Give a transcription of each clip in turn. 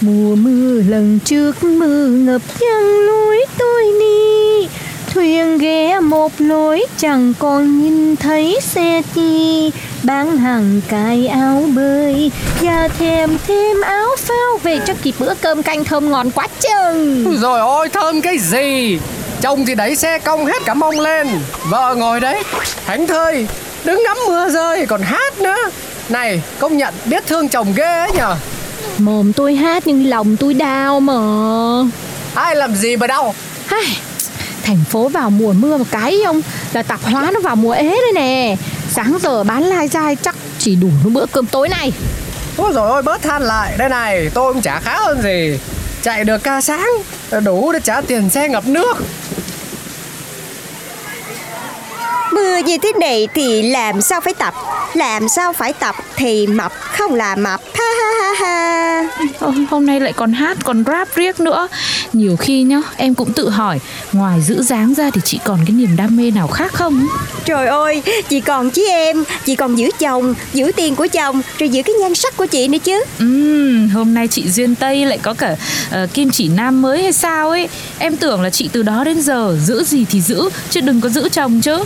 Mùa mưa lần trước mưa ngập chân núi tôi đi. Thuyền ghé một lối, chẳng còn nhìn thấy xe chi. Bán hàng cài áo bơi, Và thèm thêm áo phao về cho kịp bữa cơm canh thơm ngon quá chừng. Rồi ôi, thơm cái gì? Chồng thì đẩy xe cong hết cả mông lên. Vợ ngồi đấy thảnh thơi, đứng ngắm mưa rơi còn hát nữa. Này, công nhận biết thương chồng ghê ấy nhở Mồm tôi hát nhưng lòng tôi đau mà. Ai làm gì mà đau? Ai, Thành phố vào mùa mưa một cái không? Là tạp hóa nó vào mùa ế đây nè. Sáng giờ bán lai dai chắc chỉ đủ nó bữa cơm tối này Ôi rồi ôi bớt than lại. Đây này tôi cũng chả khá hơn gì. Chạy được ca sáng Đủ để trả tiền xe ngập nước. Mưa như thế này thì làm sao phải tập? Làm sao phải tập thì mập không là mập. Ha ha ha ha. Hôm nay lại còn hát còn rap riết nữa. Nhiều khi nhá em cũng tự hỏi Ngoài giữ dáng ra thì chị còn cái niềm đam mê nào khác không? Trời ơi Chị còn chứ em Chị còn giữ chồng Giữ tiền của chồng Rồi giữ cái nhan sắc của chị nữa chứ. Ừm, Hôm nay chị Duyên Tây lại có cả ờ, kim chỉ nam mới hay sao ấy. Em tưởng là chị từ đó đến giờ giữ gì thì giữ Chứ đừng có giữ chồng chứ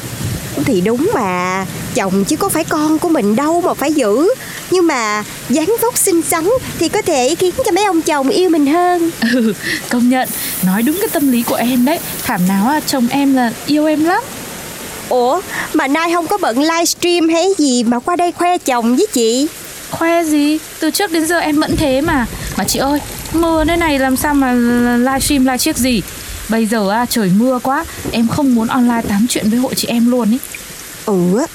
Thì đúng mà Chồng chứ có phải con của mình đâu mà phải giữ. Nhưng mà dáng vóc xinh xắn Thì có thể khiến cho mấy ông chồng yêu mình hơn. Ừ, công nhận. Nói đúng cái tâm lý của em đấy. Thảm nào chồng em là yêu em lắm. Ủa mà nay không có bận livestream hay gì Mà qua đây khoe chồng với chị? Khoe gì? Từ trước đến giờ em vẫn thế mà. Mà chị ơi Mưa thế này làm sao mà livestream live chiếc gì Bây giờ à, trời mưa quá Em không muốn online tám chuyện với hội chị em luôn ý. Ừ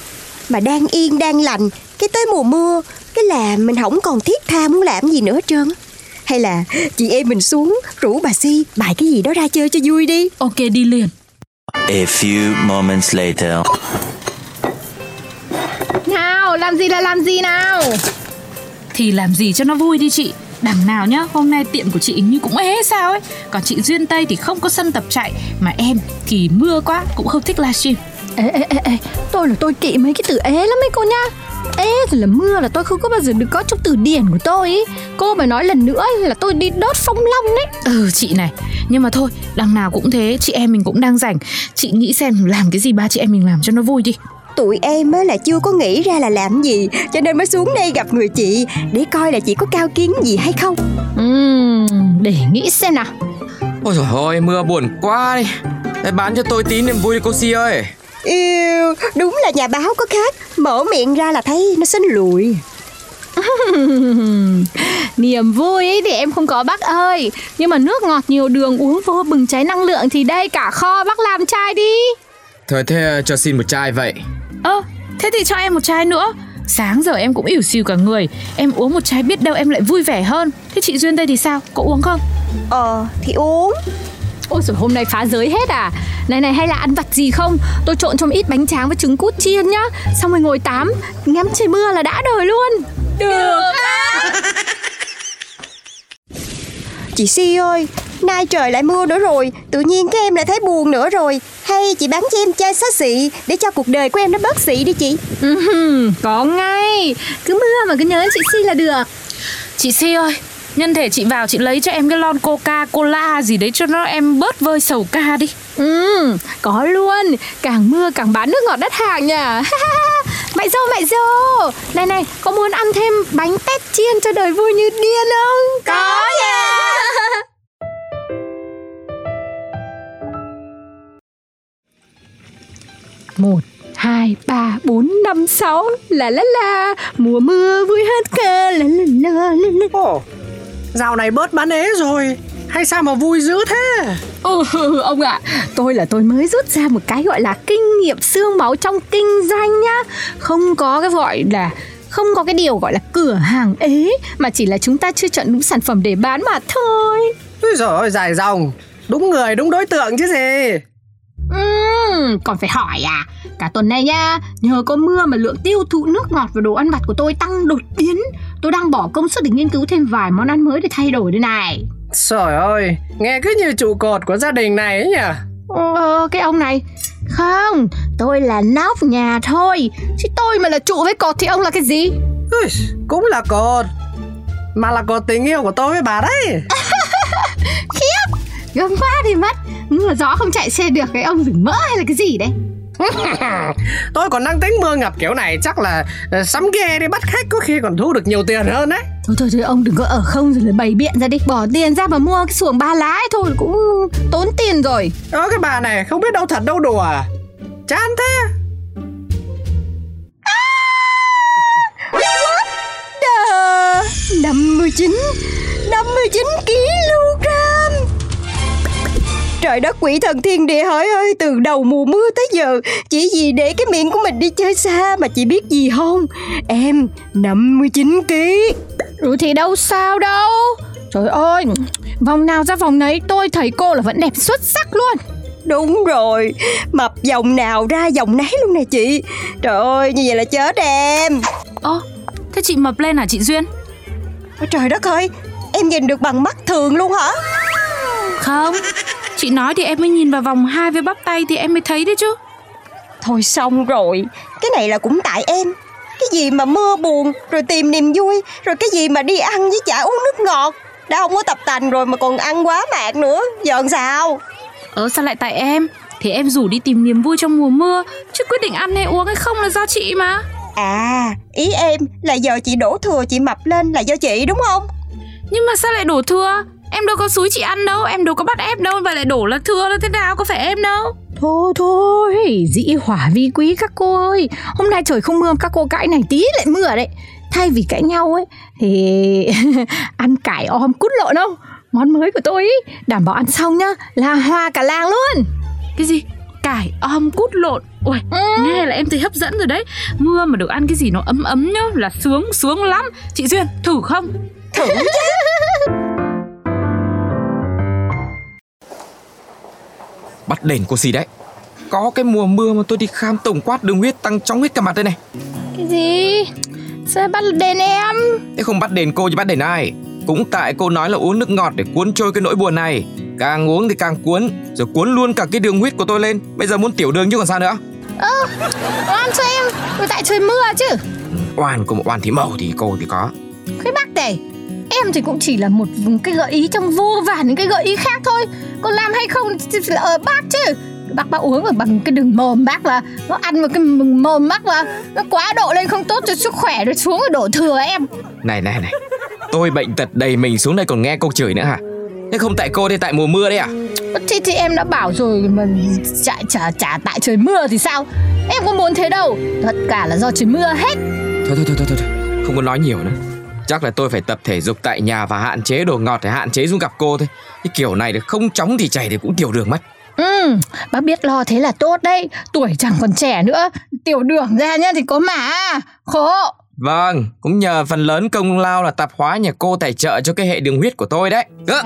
mà đang yên đang lành Cái tới mùa mưa Cái là mình không còn thiết tha muốn làm gì nữa hết trơn. Hay là chị em mình xuống Rủ bà Si bài cái gì đó ra chơi cho vui đi. Ok đi liền. A few moments later. Nào làm gì là làm gì nào? Thì làm gì cho nó vui đi chị Đằng nào nhá Hôm nay tiệm của chị như cũng ế sao ấy. Còn chị Duyên Tây thì không có sân tập chạy Mà em thì mưa quá Cũng không thích livestream. Ê ê ê ê Tôi là tôi kỵ mấy cái từ ế lắm ấy cô nha Ế rồi là mưa là tôi không có bao giờ được có trong từ điển của tôi ý. Cô mà nói lần nữa là tôi đi đốt phong long đấy? Ừ chị này Nhưng mà thôi đằng nào cũng thế Chị em mình cũng đang rảnh. Chị nghĩ xem làm cái gì ba chị em mình làm cho nó vui đi Tụi em á là chưa có nghĩ ra là làm gì Cho nên mới xuống đây gặp người chị Để coi là chị có cao kiến gì hay không. Ừm, để nghĩ xem nào. Ôi trời ơi, mưa buồn quá đi. Để bán cho tôi tí niềm vui đi cô Si ơi. Yêu, đúng là nhà báo có khác. Mở miệng ra là thấy nó xinh lùi Niềm vui ấy thì em không có bác ơi. Nhưng mà nước ngọt nhiều đường uống vô bừng cháy năng lượng Thì đây cả kho bác làm chai đi Thôi thế cho xin một chai vậy. Ơ thế thì cho em một chai nữa. Sáng giờ em cũng ỉu xìu cả người. Em uống một chai biết đâu em lại vui vẻ hơn. Thế chị Duyên đây thì sao? Có uống không? Ờ thì uống. Ôi rồi hôm nay phá giới hết à? Này này hay là ăn vặt gì không? Tôi trộn cho một ít bánh tráng với trứng cút chiên nhá. Xong rồi ngồi tắm Ngắm trời mưa là đã đời luôn. Được. Chị Si ơi Nay trời lại mưa nữa rồi. Tự nhiên các em lại thấy buồn nữa rồi Hay chị bán cho em chai xá xị Để cho cuộc đời của em nó bớt xị đi chị? Ừm, Có ngay. Cứ mưa mà cứ nhớ chị Si là được. Chị Si ơi Nhân thể chị vào chị lấy cho em cái lon coca cola gì đấy cho nó em bớt vơi sầu ca đi. Ừm, có luôn. Càng mưa càng bán nước ngọt đắt hàng nhỉ. Mại dô mại dô Này này có muốn ăn thêm bánh tét chiên cho đời vui như điên không? Có 1 2, 3, 4, 5, 6 La la la. Mùa mưa vui hết cơ La la la la la Ồ, dạo này bớt bán ế rồi. Hay sao mà vui dữ thế? Ừ, ông ạ, à, tôi là tôi mới rút ra một cái gọi là kinh nghiệm xương máu trong kinh doanh nhá. Không có cái gọi là không có cái điều gọi là cửa hàng ế mà chỉ là chúng ta chưa chọn đúng sản phẩm để bán mà thôi. Ôi giời ơi, dài dòng, đúng người đúng đối tượng chứ gì. Ừ, còn phải hỏi à Cả tuần này nha Nhờ có mưa mà lượng tiêu thụ nước ngọt và đồ ăn vặt của tôi tăng đột biến. Tôi đang bỏ công sức để nghiên cứu thêm vài món ăn mới để thay đổi đây này. Trời ơi, nghe cứ như trụ cột của gia đình này ấy nhỉ? Ờ, cái ông này. Không, tôi là nóc nhà thôi. Chứ tôi mà là trụ với cột thì ông là cái gì? Ui, Cũng là cột. Mà là cột tình yêu của tôi với bà đấy. Khiếp, gầm quá thì mất gió không chạy xe được cái ông rừng mỡ hay là cái gì đấy? Tôi còn đang tính mưa ngập kiểu này Chắc là ờ, sắm ghe đi bắt khách Có khi còn thu được nhiều tiền hơn đấy. Thôi thôi thôi ông đừng có ở không rồi bày biện ra đi. Bỏ tiền ra mà mua cái xuồng ba lá ấy thôi cũng tốn tiền rồi. Ơ cái bà này không biết đâu thật đâu đùa. À? Chán thế Đờ 59 59 kg Trời đất quỷ thần thiên địa hỡi ơi Từ đầu mùa mưa tới giờ Chỉ vì để cái miệng của mình đi chơi xa Mà chị biết gì không? Em 59 kg Ừ thì đâu sao đâu. Trời ơi Vòng nào ra vòng nấy tôi thấy cô là vẫn đẹp xuất sắc luôn. Đúng rồi Mập dòng nào ra dòng nấy luôn nè chị. Trời ơi như vậy là chết em. Ơ, thế chị mập lên hả chị Duyên? Ôi Trời đất ơi Em nhìn được bằng mắt thường luôn hả? Không, chị nói thì em mới nhìn vào vòng hai với bắp tay thì em mới thấy đấy chứ. Thôi xong rồi. Cái này là cũng tại em. Cái gì mà mưa buồn Rồi tìm niềm vui Rồi cái gì mà đi ăn với chả uống nước ngọt. Đã không có tập tành rồi mà còn ăn quá mạc nữa. Giờ làm sao? Ờ sao lại tại em? Thì em rủ đi tìm niềm vui trong mùa mưa Chứ quyết định ăn hay uống hay không là do chị mà. À ý em là giờ chị đổ thừa chị mập lên là do chị đúng không? Nhưng mà sao lại đổ thừa? Em đâu có xúi chị ăn đâu, em đâu có bắt ép đâu Và lại đổ là thừa là thế nào, có phải em đâu. Thôi thôi Dĩ hỏa vi quý các cô ơi. Hôm nay trời không mưa các cô cãi này tí lại mưa đấy. Thay vì cãi nhau ấy Thì ăn cải om cút lộn không? Món mới của tôi ý Đảm bảo ăn xong nhá Là hoa cả làng luôn. Cái gì? Cải om cút lộn? Ui, Ừ. nghe là em thấy hấp dẫn rồi đấy. Mưa mà được ăn cái gì nó ấm ấm nhá Là sướng, sướng lắm. Chị Duyên, thử không? Thử Bắt đền cô gì đấy? Có cái mùa mưa mà tôi đi khám tổng quát đường huyết tăng chóng hết cả mặt đây này. Cái gì? Sao bắt đền em? Thế không bắt đền cô thì bắt đền ai? Cũng tại cô nói là uống nước ngọt để cuốn trôi cái nỗi buồn này. Càng uống thì càng cuốn Rồi cuốn luôn cả cái đường huyết của tôi lên. Bây giờ muốn tiểu đường chứ còn sao nữa? Oan cho em. Rồi tại trời mưa chứ. Oan của một oan thì màu thì cô thì có. Cái bác này Em thì cũng chỉ là một cái gợi ý trong vô vàn những cái gợi ý khác thôi. Còn làm hay không thì là ở bác chứ. Bác bác uống ở bằng cái đường mồm bác mà Nó ăn vào cái mồm bác mà Nó quá độ lên không tốt cho sức khỏe Rồi xuống rồi đổ thừa em. Này này này. Tôi bệnh tật đầy mình xuống đây còn nghe cô chửi nữa hả? Thế không tại cô thì tại mùa mưa đấy à? Thì, thì em đã bảo rồi mà chả, chả, chả tại trời mưa thì sao? Em có muốn thế đâu. Tất cả là do trời mưa hết. Thôi thôi thôi thôi, thôi. thôi. Không có nói nhiều nữa Chắc là tôi phải tập thể dục tại nhà và hạn chế đồ ngọt để hạn chế xuống gặp cô thôi. Cái kiểu này thì không chóng thì chảy thì cũng tiểu đường mất. Ừ, bác biết lo thế là tốt đấy. Tuổi chẳng còn trẻ nữa. Tiểu đường ra nhá thì có mà. Khổ. Vâng, cũng nhờ phần lớn công lao là tạp hóa nhà cô tài trợ cho cái hệ đường huyết của tôi đấy. Ơ,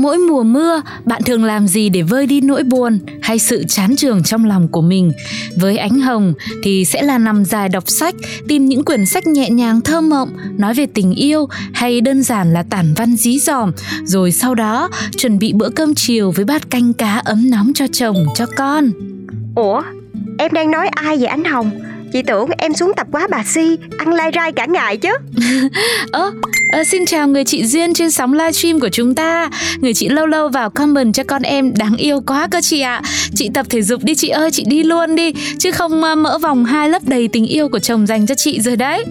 Mỗi mùa mưa, bạn thường làm gì để vơi đi nỗi buồn hay sự chán trường trong lòng của mình? Với Ánh Hồng thì sẽ là nằm dài đọc sách, tìm những quyển sách nhẹ nhàng thơ mộng, nói về tình yêu hay đơn giản là tản văn dí dỏm, rồi sau đó chuẩn bị bữa cơm chiều với bát canh cá ấm nóng cho chồng, cho con. Ủa em đang nói ai vậy Ánh Hồng Chị tưởng em xuống tập quá bà Si Ăn lai rai cả ngày chứ Ơ, ờ, xin chào người chị Duyên trên sóng livestream của chúng ta. Người chị lâu lâu vào comment cho con em đáng yêu quá cơ chị ạ. Chị tập thể dục đi chị ơi, chị đi luôn đi, chứ không mỡ vòng hai lấp đầy tình yêu của chồng dành cho chị rồi đấy.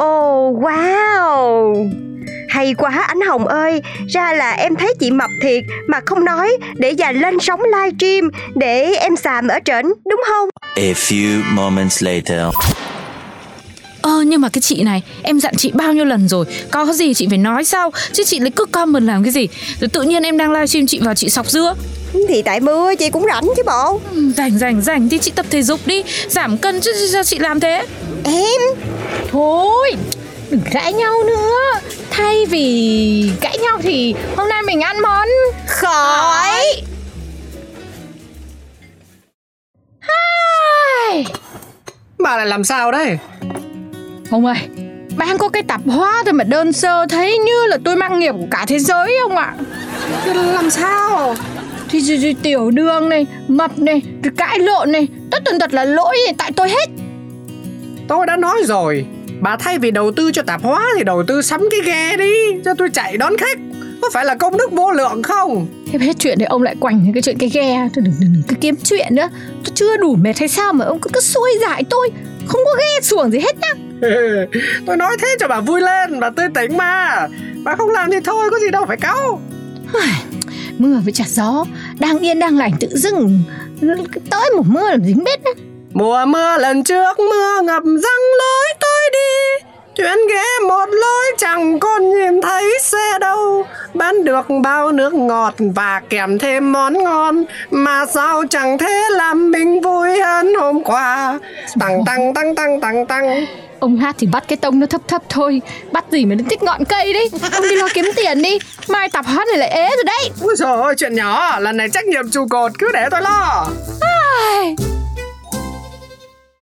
Oh, wow Hay quá anh Hồng ơi. Ra là em thấy chị mập thiệt Mà không nói để dành lên sóng livestream Để em xàm ở trển Đúng không? A few moments later. Ờ nhưng mà cái chị này Em dặn chị bao nhiêu lần rồi? Có gì chị phải nói sao? Chứ chị lại cứ comment làm cái gì? Rồi tự nhiên em đang livestream chị vào chị sọc dưa. Thì tại mưa chị cũng rảnh chứ bộ. Ừ, Rảnh rảnh rảnh thì chị tập thể dục đi. Giảm cân chứ chứ sao chị làm thế. Em? Thôi Đừng cãi nhau nữa Thay vì cãi nhau thì Hôm nay mình ăn món Khỏi Hai Bà lại làm sao đấy? Ông ơi Bán có cái tạp hóa thôi mà đơn sơ Thấy như là tôi mang nghiệp của cả thế giới không ạ? Làm sao? Thì, thì, thì tiểu đường này Mập này Rồi cãi lộn này Tất tần tật là lỗi tại tôi hết. Tôi đã nói rồi Bà thay vì đầu tư cho tạp hóa Thì đầu tư sắm cái ghe đi Cho tôi chạy đón khách. Có phải là công đức vô lượng không? Thế hết chuyện thì ông lại quành cái chuyện cái ghe. Thôi đừng, đừng, đừng cứ kiếm chuyện nữa. Tôi chưa đủ mệt hay sao mà ông cứ, cứ xuôi giải tôi. Không có ghe xuồng gì hết nhá. Tôi nói thế cho bà vui lên Bà tươi tỉnh mà. Bà không làm thì thôi có gì đâu phải cáu. Mưa với chặt gió Đang yên đang lành tự dưng Tới một mưa làm dính bết nữa Mùa mưa lần trước mưa ngập răng lối tôi đi. Chuyến ghé một lối chẳng còn nhìn thấy xe đâu. Bán được bao nước ngọt và kèm thêm món ngon. Mà sao chẳng thế làm mình vui hơn hôm qua. Tăng tăng tăng tăng tăng tăng. Ông hát thì bắt cái tông nó thấp thấp thôi. Bắt gì mà đến tích ngọn cây đấy. Ông đi lo kiếm tiền đi. Mai tập hát này lại ế rồi đấy. Úi dồi ôi chuyện nhỏ. Lần này trách nhiệm trụ cột cứ để tôi lo. Ai,